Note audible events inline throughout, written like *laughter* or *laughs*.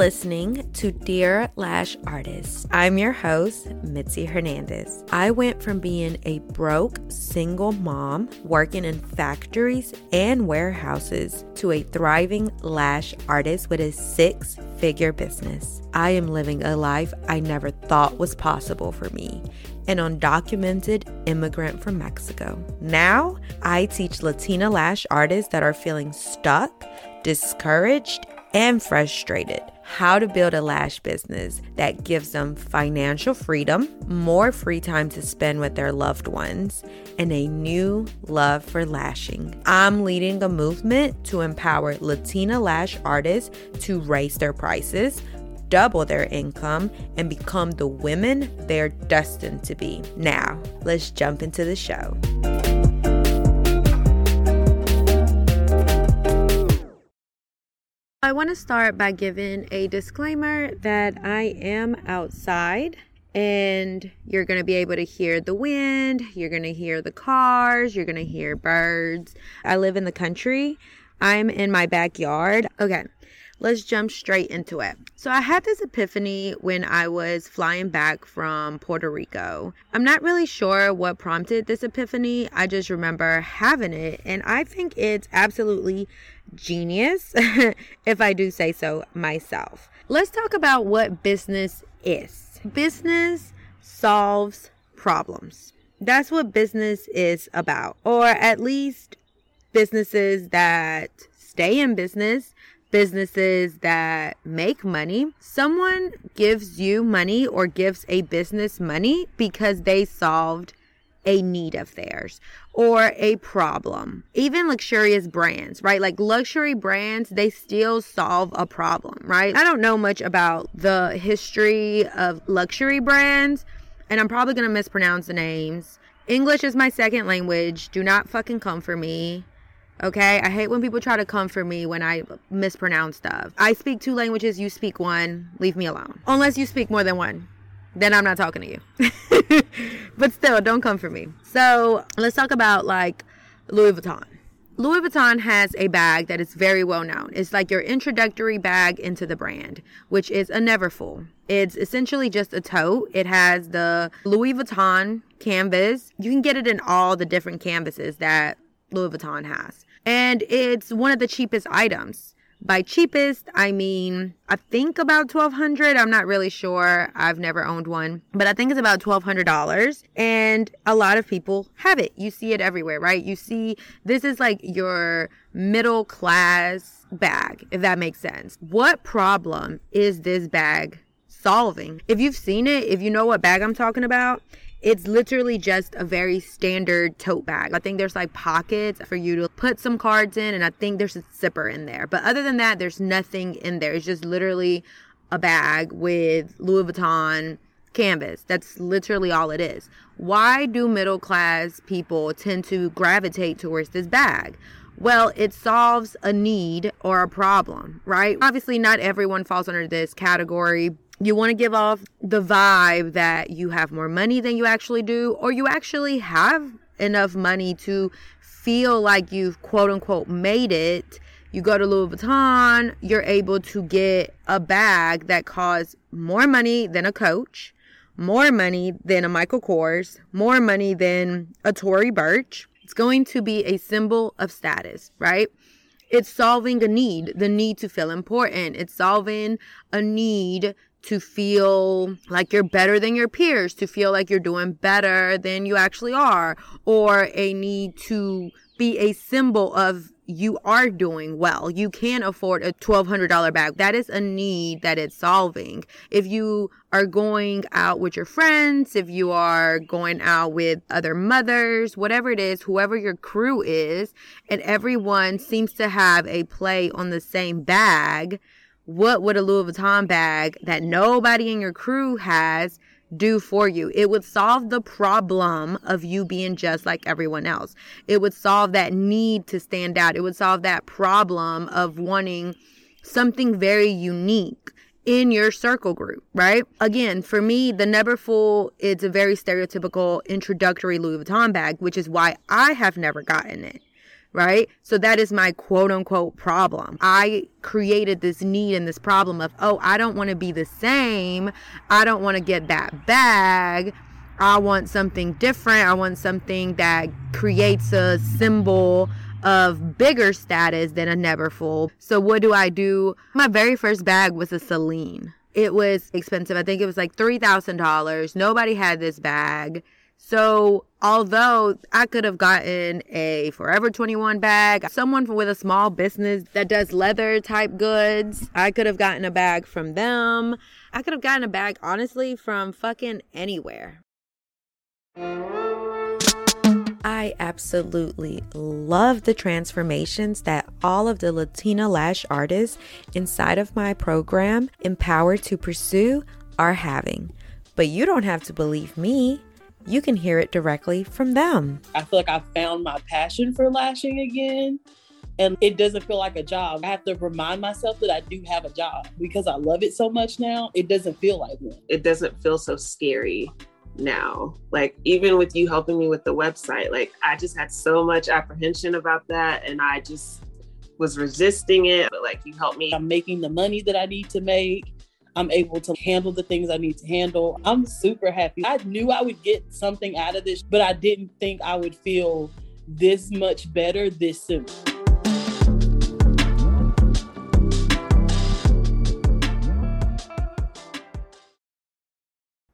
listening to Dear Lash Artist. I'm your host, Mitsy Hernandez. I went from being a broke single mom working in factories and warehouses to a thriving lash artist with a six figure business. I am living a life I never thought was possible for me an undocumented immigrant from Mexico. Now, I teach Latina lash artists that are feeling stuck, discouraged, and frustrated how to build a lash business that gives them financial freedom, more free time to spend with their loved ones, and a new love for lashing. I'm leading a movement to empower Latina lash artists to raise their prices, double their income, and become the women they're destined to be. Now, let's jump into the show. I want to start by giving a disclaimer that I am outside and you're going to be able to hear the wind, you're going to hear the cars, you're going to hear birds. I live in the country. I'm in my backyard. Okay. Let's jump straight into it. So, I had this epiphany when I was flying back from Puerto Rico. I'm not really sure what prompted this epiphany. I just remember having it, and I think it's absolutely genius, *laughs* if I do say so myself. Let's talk about what business is. Business solves problems. That's what business is about, or at least businesses that stay in business, businesses that make money. Someone gives you money or gives a business money because they solved a need of theirs or a problem. Even luxurious brands, right? Like luxury brands, they still solve a problem, right? I don't know much about the history of luxury brands, and I'm probably going to mispronounce the names. English is my second language. Do not fucking come for me. Okay? I hate when people try to come for me when I mispronounce stuff. I speak two languages, you speak one. Leave me alone. Unless you speak more than one then I'm not talking to you. *laughs* but still, don't come for me. So let's talk about like Louis Vuitton. Louis Vuitton has a bag that is very well known. It's like your introductory bag into the brand, which is a Neverfull. It's essentially just a tote. It has the Louis Vuitton canvas. You can get it in all the different canvases that Louis Vuitton has. And it's one of the cheapest items. By cheapest, I mean, I think about 1200 I'm not really sure. I've never owned one, but I think it's about $1,200. And a lot of people have it. You see it everywhere, right? You see, this is like your middle class bag, if that makes sense. What problem is this bag solving? If you've seen it, if you know what bag I'm talking about, it's literally just a very standard tote bag. I think there's like pockets for you to put some cards in, and I think there's a zipper in there. But other than that, there's nothing in there. It's just literally a bag with Louis Vuitton canvas. That's literally all it is. Why do middle class people tend to gravitate towards this bag? Well, it solves a need or a problem, right? Obviously, not everyone falls under this category, you want to give off the vibe that you have more money than you actually do, or you actually have enough money to feel like you've quote unquote made it. You go to Louis Vuitton, you're able to get a bag that costs more money than a Coach, more money than a Michael Kors, more money than a Tory Burch. It's going to be a symbol of status, right? It's solving a need, the need to feel important. It's solving a need to feel like you're better than your peers, to feel like you're doing better than you actually are, or a need to be a symbol of you are doing well. You can afford a $1,200 bag. That is a need that it's solving. If you are going out with your friends, if you are going out with other mothers, whatever it is, whoever your crew is, and everyone seems to have a play on the same bag, what would a Louis Vuitton bag that nobody in your crew has do for you? It would solve the problem of you being just like everyone else. It would solve that need to stand out. It would solve that problem of wanting something very unique in your circle group, right? Again, for me, the Neverfull, it's a very stereotypical introductory Louis Vuitton bag, which is why I have never gotten it right? So that is my quote unquote problem. I created this need and this problem of, oh, I don't want to be the same. I don't want to get that bag. I want something different. I want something that creates a symbol of bigger status than a Neverfull. So what do I do? My very first bag was a Celine. It was expensive. I think it was like $3,000. Nobody had this bag. So, although I could have gotten a Forever 21 bag, someone with a small business that does leather type goods, I could have gotten a bag from them. I could have gotten a bag, honestly, from fucking anywhere. I absolutely love the transformations that all of the Latina lash artists inside of my program, Empowered to Pursue, are having. But you don't have to believe me you can hear it directly from them. I feel like I found my passion for lashing again. And it doesn't feel like a job. I have to remind myself that I do have a job because I love it so much now. It doesn't feel like one. It doesn't feel so scary now. Like, even with you helping me with the website, like, I just had so much apprehension about that. And I just was resisting it. But, like, you helped me. I'm making the money that I need to make. I'm able to handle the things I need to handle. I'm super happy. I knew I would get something out of this, but I didn't think I would feel this much better this soon.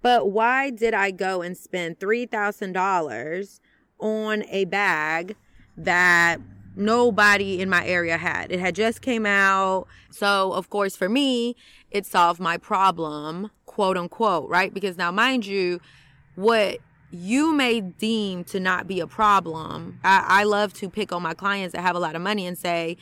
But why did I go and spend $3,000 on a bag that nobody in my area had. It had just came out. So, of course, for me, it solved my problem, quote unquote, right? Because now, mind you, what you may deem to not be a problem. I, I love to pick on my clients that have a lot of money and say,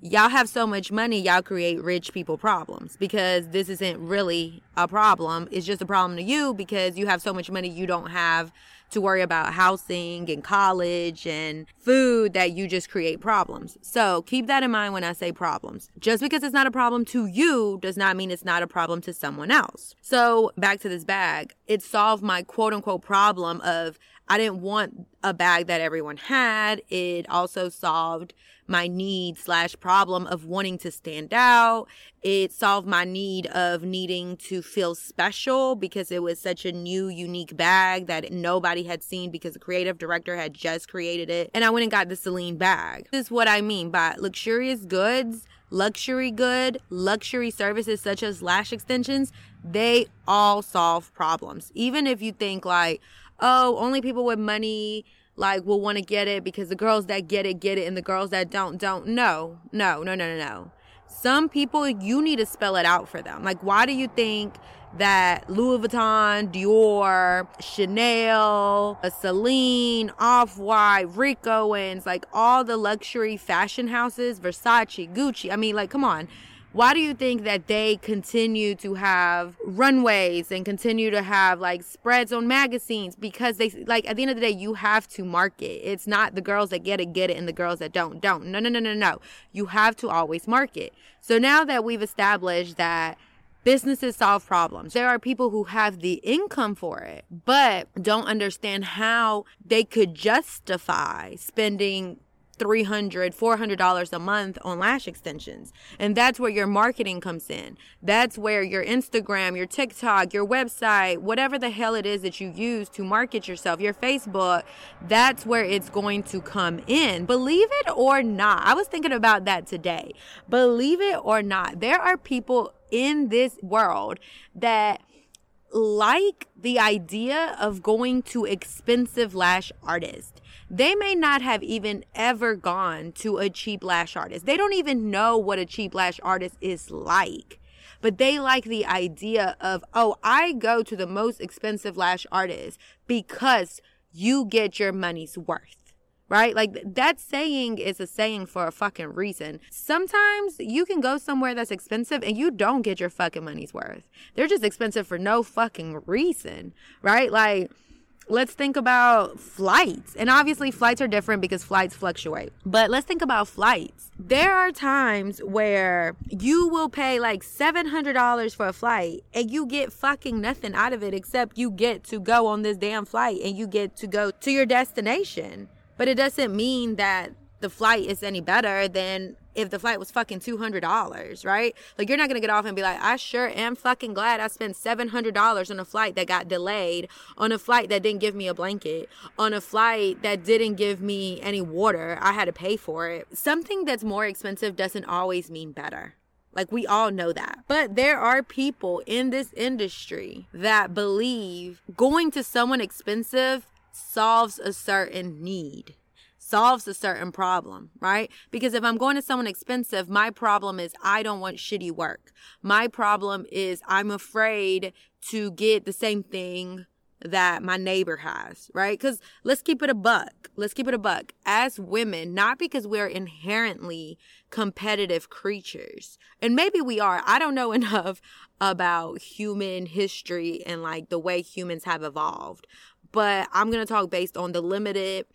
y'all have so much money, y'all create rich people problems because this isn't really a problem. It's just a problem to you because you have so much money you don't have to worry about housing and college and food that you just create problems. So keep that in mind when I say problems. Just because it's not a problem to you does not mean it's not a problem to someone else. So back to this bag, it solved my quote unquote problem of I didn't want a bag that everyone had. It also solved my need slash problem of wanting to stand out. It solved my need of needing to feel special because it was such a new, unique bag that nobody had seen because the creative director had just created it. And I went and got the Celine bag. This is what I mean by luxurious goods luxury good, luxury services such as lash extensions, they all solve problems. Even if you think like, oh, only people with money like will want to get it because the girls that get it get it and the girls that don't don't. No, no, no, no, no, no. Some people you need to spell it out for them. Like, why do you think that Louis Vuitton, Dior, Chanel, Celine, Off White, Rick Owens, like all the luxury fashion houses, Versace, Gucci. I mean, like, come on why do you think that they continue to have runways and continue to have like spreads on magazines? Because they like at the end of the day you have to market. It's not the girls that get it get it and the girls that don't. Don't. No no no no no. You have to always market. So now that we've established that businesses solve problems. There are people who have the income for it, but don't understand how they could justify spending 300 $400 a month on lash extensions. And that's where your marketing comes in. That's where your Instagram, your TikTok, your website, whatever the hell it is that you use to market yourself, your Facebook, that's where it's going to come in. Believe it or not. I was thinking about that today. Believe it or not, there are people in this world that like the idea of going to expensive lash artists they may not have even ever gone to a cheap lash artist. They don't even know what a cheap lash artist is like. But they like the idea of, oh, I go to the most expensive lash artist because you get your money's worth right? Like that saying is a saying for a fucking reason. Sometimes you can go somewhere that's expensive and you don't get your fucking money's worth. They're just expensive for no fucking reason, right? Like let's think about flights. And obviously, flights are different because flights fluctuate. But let's think about flights. There are times where you will pay like $700 for a flight and you get fucking nothing out of it except you get to go on this damn flight and you get to go to your destination. But it doesn't mean that the flight is any better than if the flight was fucking $200, right? Like, you're not gonna get off and be like, I sure am fucking glad I spent $700 on a flight that got delayed, on a flight that didn't give me a blanket, on a flight that didn't give me any water. I had to pay for it. Something that's more expensive doesn't always mean better. Like, we all know that. But there are people in this industry that believe going to someone expensive solves a certain need solves a certain problem, right? Because if I'm going to someone expensive, my problem is I don't want shitty work. My problem is I'm afraid to get the same thing that my neighbor has, right? Because let's keep it a buck. Let's keep it a buck. As women, not because we're inherently competitive creatures, and maybe we are. I don't know *laughs* enough about human history and like the way humans have evolved, but I'm going to talk based on the limited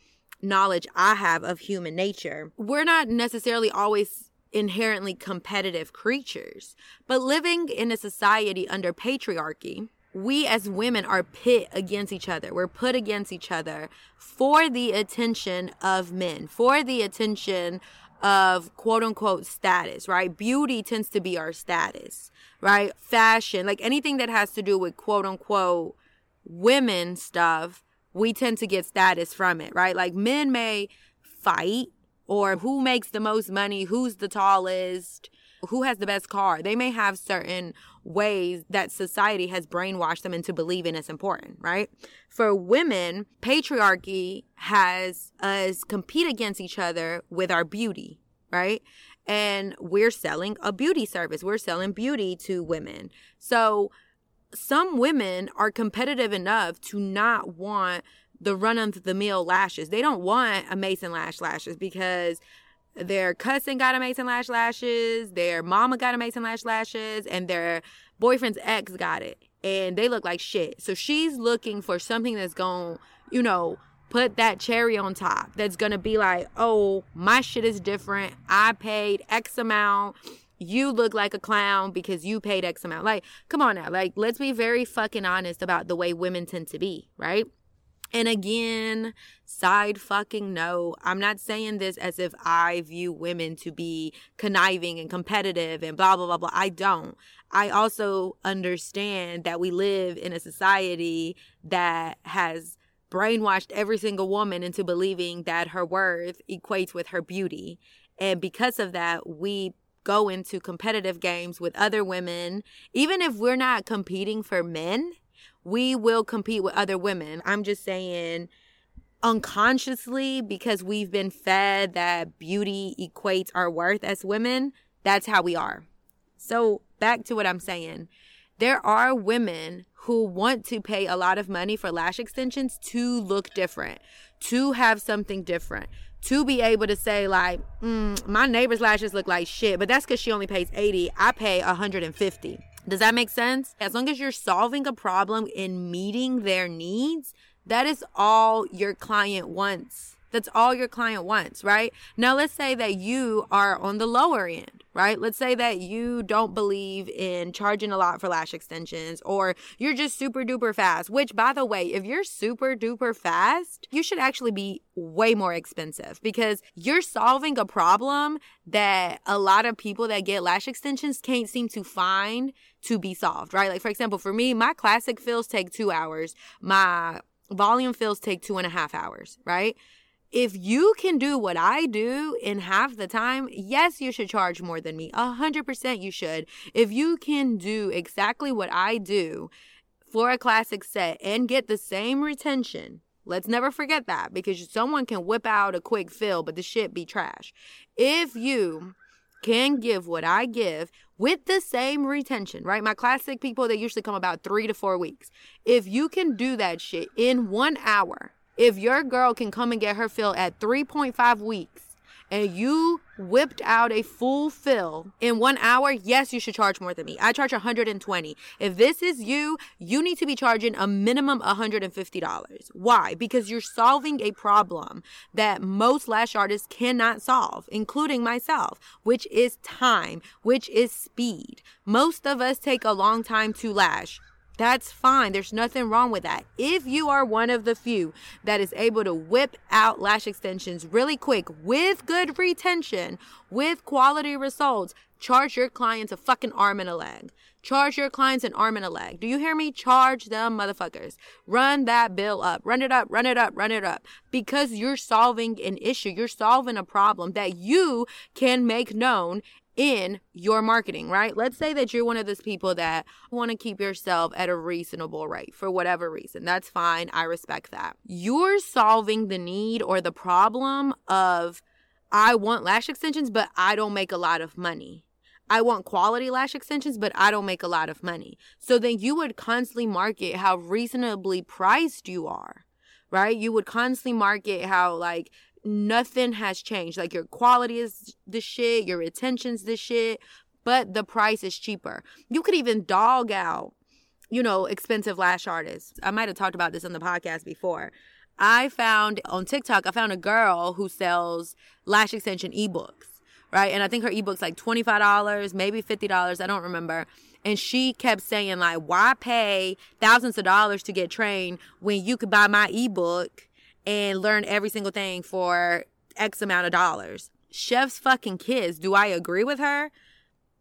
knowledge I have of human nature, we're not necessarily always inherently competitive creatures. But living in a society under patriarchy, we as women are pit against each other. We're put against each other for the attention of men, for the attention of quote unquote status, right? Beauty tends to be our status, right? Fashion, like anything that has to do with quote unquote women stuff we tend to get status from it, right? Like men may fight or who makes the most money, who's the tallest, who has the best car. They may have certain ways that society has brainwashed them into believing it's important, right? For women, patriarchy has us compete against each other with our beauty, right? And we're selling a beauty service. We're selling beauty to women. So some women are competitive enough to not want the run of the mill lashes. They don't want Amazon lash lashes because their cousin got Amazon lash lashes, their mama got Amazon lash lashes, and their boyfriend's ex got it. And they look like shit. So she's looking for something that's going, you know, put that cherry on top. That's going to be like, oh, my shit is different. I paid X amount you look like a clown because you paid X amount. Like, come on now. Like, let's be very fucking honest about the way women tend to be, right? And again, side fucking no. I'm not saying this as if I view women to be conniving and competitive and blah, blah, blah, blah. I don't. I also understand that we live in a society that has brainwashed every single woman into believing that her worth equates with her beauty. And because of that, we go into competitive games with other women, even if we're not competing for men, we will compete with other women. I'm just saying unconsciously because we've been fed that beauty equates our worth as women, that's how we are. So, back to what I'm saying. There are women who want to pay a lot of money for lash extensions to look different, to have something different, to be able to say like mm, my neighbor's lashes look like shit but that's because she only pays 80 i pay 150 does that make sense? As long as you're solving a problem and meeting their needs that is all your client wants that's all your client wants, right? Now, let's say that you are on the lower end, right? Let's say that you don't believe in charging a lot for lash extensions or you're just super duper fast, which, by the way, if you're super duper fast, you should actually be way more expensive because you're solving a problem that a lot of people that get lash extensions can't seem to find to be solved, right? Like, for example, for me, my classic fills take two hours, my volume fills take two and a half hours, right? If you can do what I do in half the time, yes, you should charge more than me. A hundred percent you should. If you can do exactly what I do for a classic set and get the same retention, let's never forget that because someone can whip out a quick fill, but the shit be trash. If you can give what I give with the same retention, right? My classic people, they usually come about three to four weeks. If you can do that shit in one hour, if your girl can come and get her fill at 3.5 weeks and you whipped out a full fill in one hour, yes, you should charge more than me. I charge 120. If this is you, you need to be charging a minimum $150. Why? Because you're solving a problem that most lash artists cannot solve, including myself, which is time, which is speed. Most of us take a long time to lash That's fine. There's nothing wrong with that. If you are one of the few that is able to whip out lash extensions really quick with good retention, with quality results, charge your clients a fucking arm and a leg. Charge your clients an arm and a leg. Do you hear me? Charge them motherfuckers. Run that bill up. Run it up, run it up, run it up. Because you're solving an issue. You're solving a problem that you can make known in your marketing, right? Let's say that you're one of those people that want to keep yourself at a reasonable rate for whatever reason. That's fine. I respect that. You're solving the need or the problem of I want lash extensions, but I don't make a lot of money. I want quality lash extensions, but I don't make a lot of money. So then you would constantly market how reasonably priced you are, right? You would constantly market how like nothing has changed. Like your quality is the shit, your retention's the shit, but the price is cheaper. You could even dog out, you know, expensive lash artists. I might have talked about this on the podcast before. I found on TikTok, I found a girl who sells lash extension ebooks, right? And I think her ebook's like $25, maybe $50, I don't remember. And she kept saying, like, why pay thousands of dollars to get trained when you could buy my ebook and learn every single thing for X amount of dollars. Chef's fucking kids. Do I agree with her?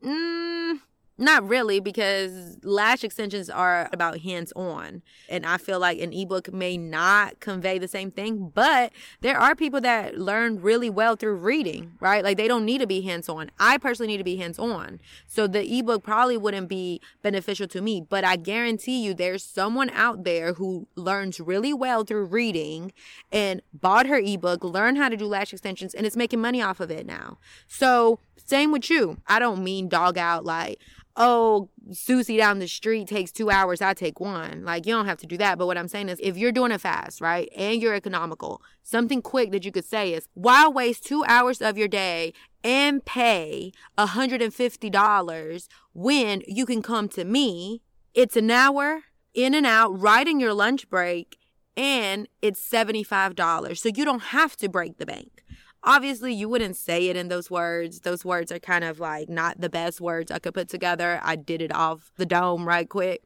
Mm, not really, because lash extensions are about hands on. And I feel like an ebook may not convey the same thing, but there are people that learn really well through reading, right? Like they don't need to be hands on. I personally need to be hands on. So the ebook probably wouldn't be beneficial to me, but I guarantee you there's someone out there who learns really well through reading and bought her ebook, learned how to do lash extensions, and is making money off of it now. So same with you. I don't mean dog out like, oh, Susie down the street takes two hours, I take one. Like, you don't have to do that. But what I'm saying is, if you're doing it fast, right, and you're economical, something quick that you could say is, why waste two hours of your day and pay $150 when you can come to me? It's an hour in and out, right in your lunch break, and it's $75. So you don't have to break the bank obviously you wouldn't say it in those words. Those words are kind of like not the best words i could put together. I did it off the dome right quick.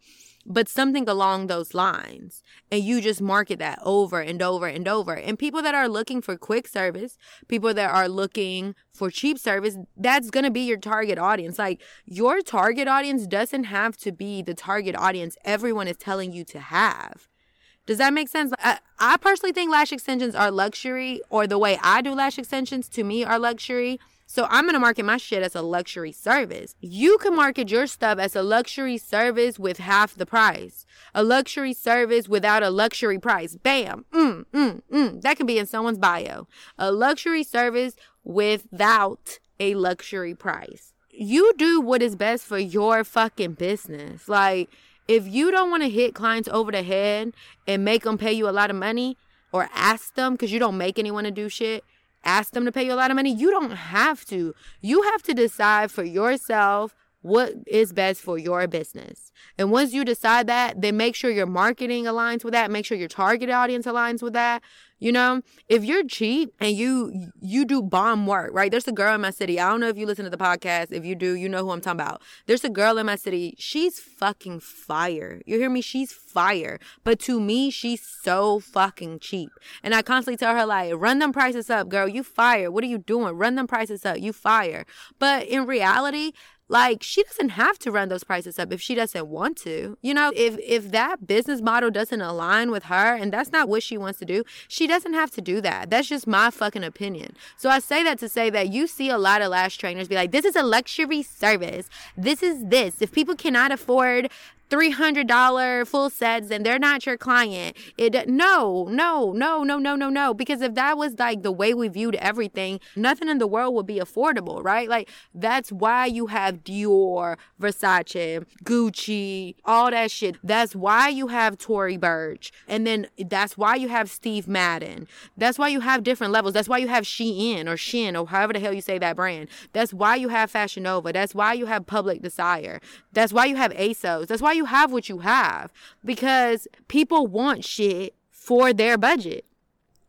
But something along those lines and you just market that over and over and over. And people that are looking for quick service people that are looking for cheap service that's going to be your target audience. Like your target audience doesn't have to be the target audience everyone is telling you to have does that make sense? I, I personally think lash extensions are luxury, or the way I do lash extensions to me are luxury. So I'm gonna market my shit as a luxury service. You can market your stuff as a luxury service with half the price. A luxury service without a luxury price. Bam. Mm, mm, mm. That can be in someone's bio. A luxury service without a luxury price. You do what is best for your fucking business. Like, if you don't want to hit clients over the head and make them pay you a lot of money or ask them because you don't make anyone to do shit, ask them to pay you a lot of money, you don't have to. You have to decide for yourself what is best for your business. And once you decide that, then make sure your marketing aligns with that, make sure your target audience aligns with that. You know, if you're cheap and you you do bomb work, right? There's a girl in my city. I don't know if you listen to the podcast. If you do, you know who I'm talking about. There's a girl in my city. She's fucking fire. You hear me? She's fire. But to me, she's so fucking cheap. And I constantly tell her like, run them prices up, girl. You fire. What are you doing? Run them prices up. You fire. But in reality, like she doesn't have to run those prices up if she doesn't want to. You know if if that business model doesn't align with her and that's not what she wants to do she doesn't have to do that. That's just my fucking opinion. So i say that to say that you see a lot of lash trainers be like this is a luxury service. This is this. If people cannot afford $300 full sets and they're not your client. It no, no, no, no, no, no, no because if that was like the way we viewed everything, nothing in the world would be affordable, right? Like that's why you have Dior, Versace, Gucci, all that shit. That's why you have Tory Burch. And then that's why you have Steve Madden. That's why you have different levels. That's why you have Shein or Shin or however the hell you say that brand. That's why you have Fashion Nova. That's why you have Public Desire. That's why you have ASOS. That's why you have what you have because people want shit for their budget.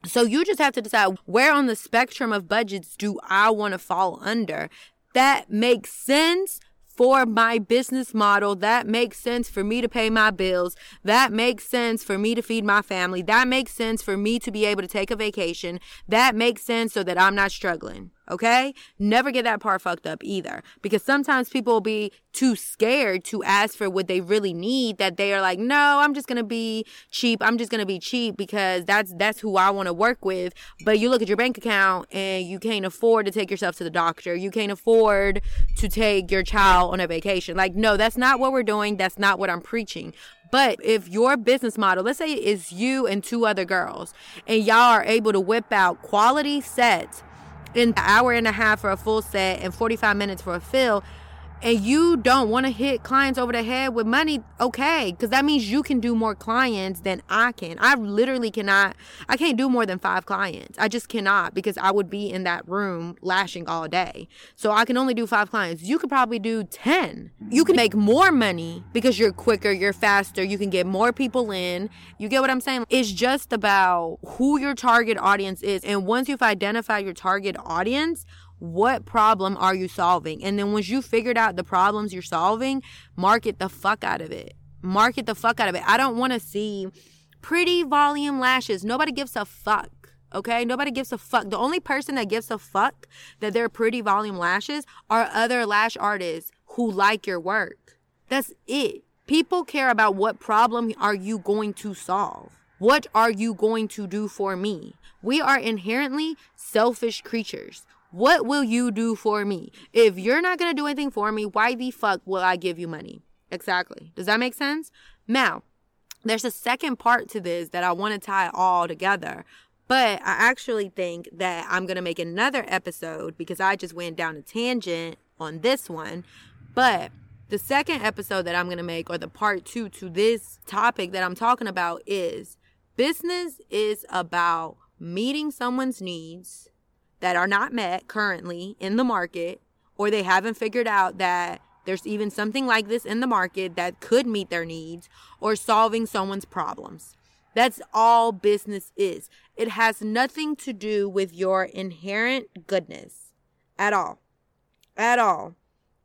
So you just have to decide where on the spectrum of budgets do I want to fall under. That makes sense for my business model. That makes sense for me to pay my bills. That makes sense for me to feed my family. That makes sense for me to be able to take a vacation. That makes sense so that I'm not struggling. Okay? Never get that part fucked up either. Because sometimes people will be too scared to ask for what they really need that they are like, no, I'm just gonna be cheap. I'm just gonna be cheap because that's that's who I wanna work with. But you look at your bank account and you can't afford to take yourself to the doctor. You can't afford to take your child on a vacation. Like, no, that's not what we're doing. That's not what I'm preaching. But if your business model, let's say it's you and two other girls, and y'all are able to whip out quality sets in an hour and a half for a full set and 45 minutes for a fill and you don't want to hit clients over the head with money, okay, because that means you can do more clients than I can. I literally cannot, I can't do more than five clients. I just cannot because I would be in that room lashing all day. So I can only do five clients. You could probably do 10. You can make more money because you're quicker, you're faster, you can get more people in. You get what I'm saying? It's just about who your target audience is. And once you've identified your target audience, what problem are you solving? And then once you figured out the problems you're solving, market the fuck out of it. Market the fuck out of it. I don't want to see pretty volume lashes. Nobody gives a fuck. Okay? Nobody gives a fuck. The only person that gives a fuck that they're pretty volume lashes are other lash artists who like your work. That's it. People care about what problem are you going to solve? What are you going to do for me? We are inherently selfish creatures. What will you do for me? If you're not going to do anything for me, why the fuck will I give you money? Exactly. Does that make sense? Now, there's a second part to this that I want to tie all together. But I actually think that I'm going to make another episode because I just went down a tangent on this one. But the second episode that I'm going to make, or the part two to this topic that I'm talking about, is business is about meeting someone's needs that are not met currently in the market, or they haven't figured out that there's even something like this in the market that could meet their needs, or solving someone's problems. That's all business is. It has nothing to do with your inherent goodness at all. At all.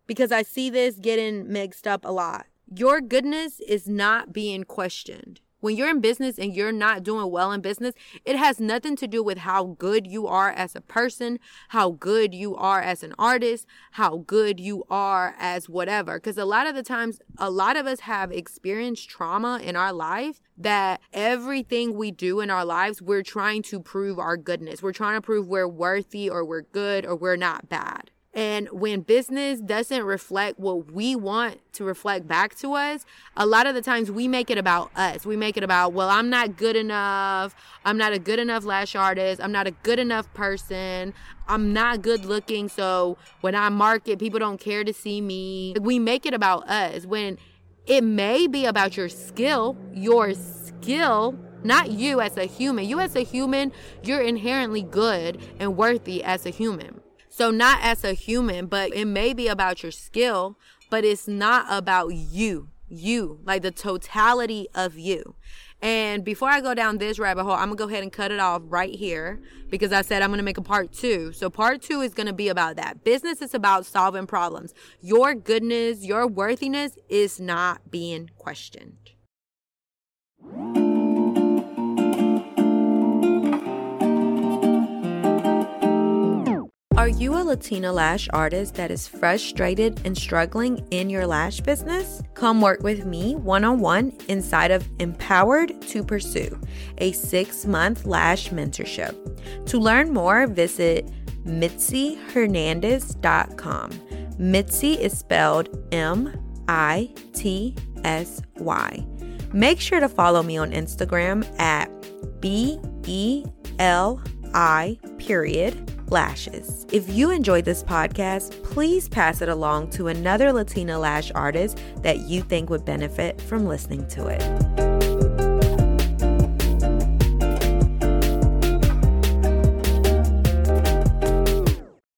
Because I see this getting mixed up a lot. Your goodness is not being questioned. When you're in business and you're not doing well in business, it has nothing to do with how good you are as a person, how good you are as an artist, how good you are as whatever. Because a lot of the times, a lot of us have experienced trauma in our life that everything we do in our lives, we're trying to prove our goodness. We're trying to prove we're worthy or we're good or we're not bad. And when business doesn't reflect what we want to reflect back to us, a lot of the times we make it about us. We make it about, well, I'm not good enough. I'm not a good enough lash artist. I'm not a good enough person. I'm not good looking. So when I market, people don't care to see me. We make it about us when it may be about your skill, your skill not you as a human. You as a human, you're inherently good and worthy as a human. So, not as a human, but it may be about your skill, but it's not about you, you, like the totality of you. And before I go down this rabbit hole, I'm gonna go ahead and cut it off right here because I said I'm gonna make a part two. So, part two is gonna be about that. Business is about solving problems. Your goodness, your worthiness is not being questioned. Are you a Latina lash artist that is frustrated and struggling in your lash business? Come work with me one on one inside of Empowered to Pursue, a six month lash mentorship. To learn more, visit mitsyhernandez.com. Mitsy is spelled M I T S Y. Make sure to follow me on Instagram at B E L I period lashes. If you enjoyed this podcast, please pass it along to another Latina lash artist that you think would benefit from listening to it.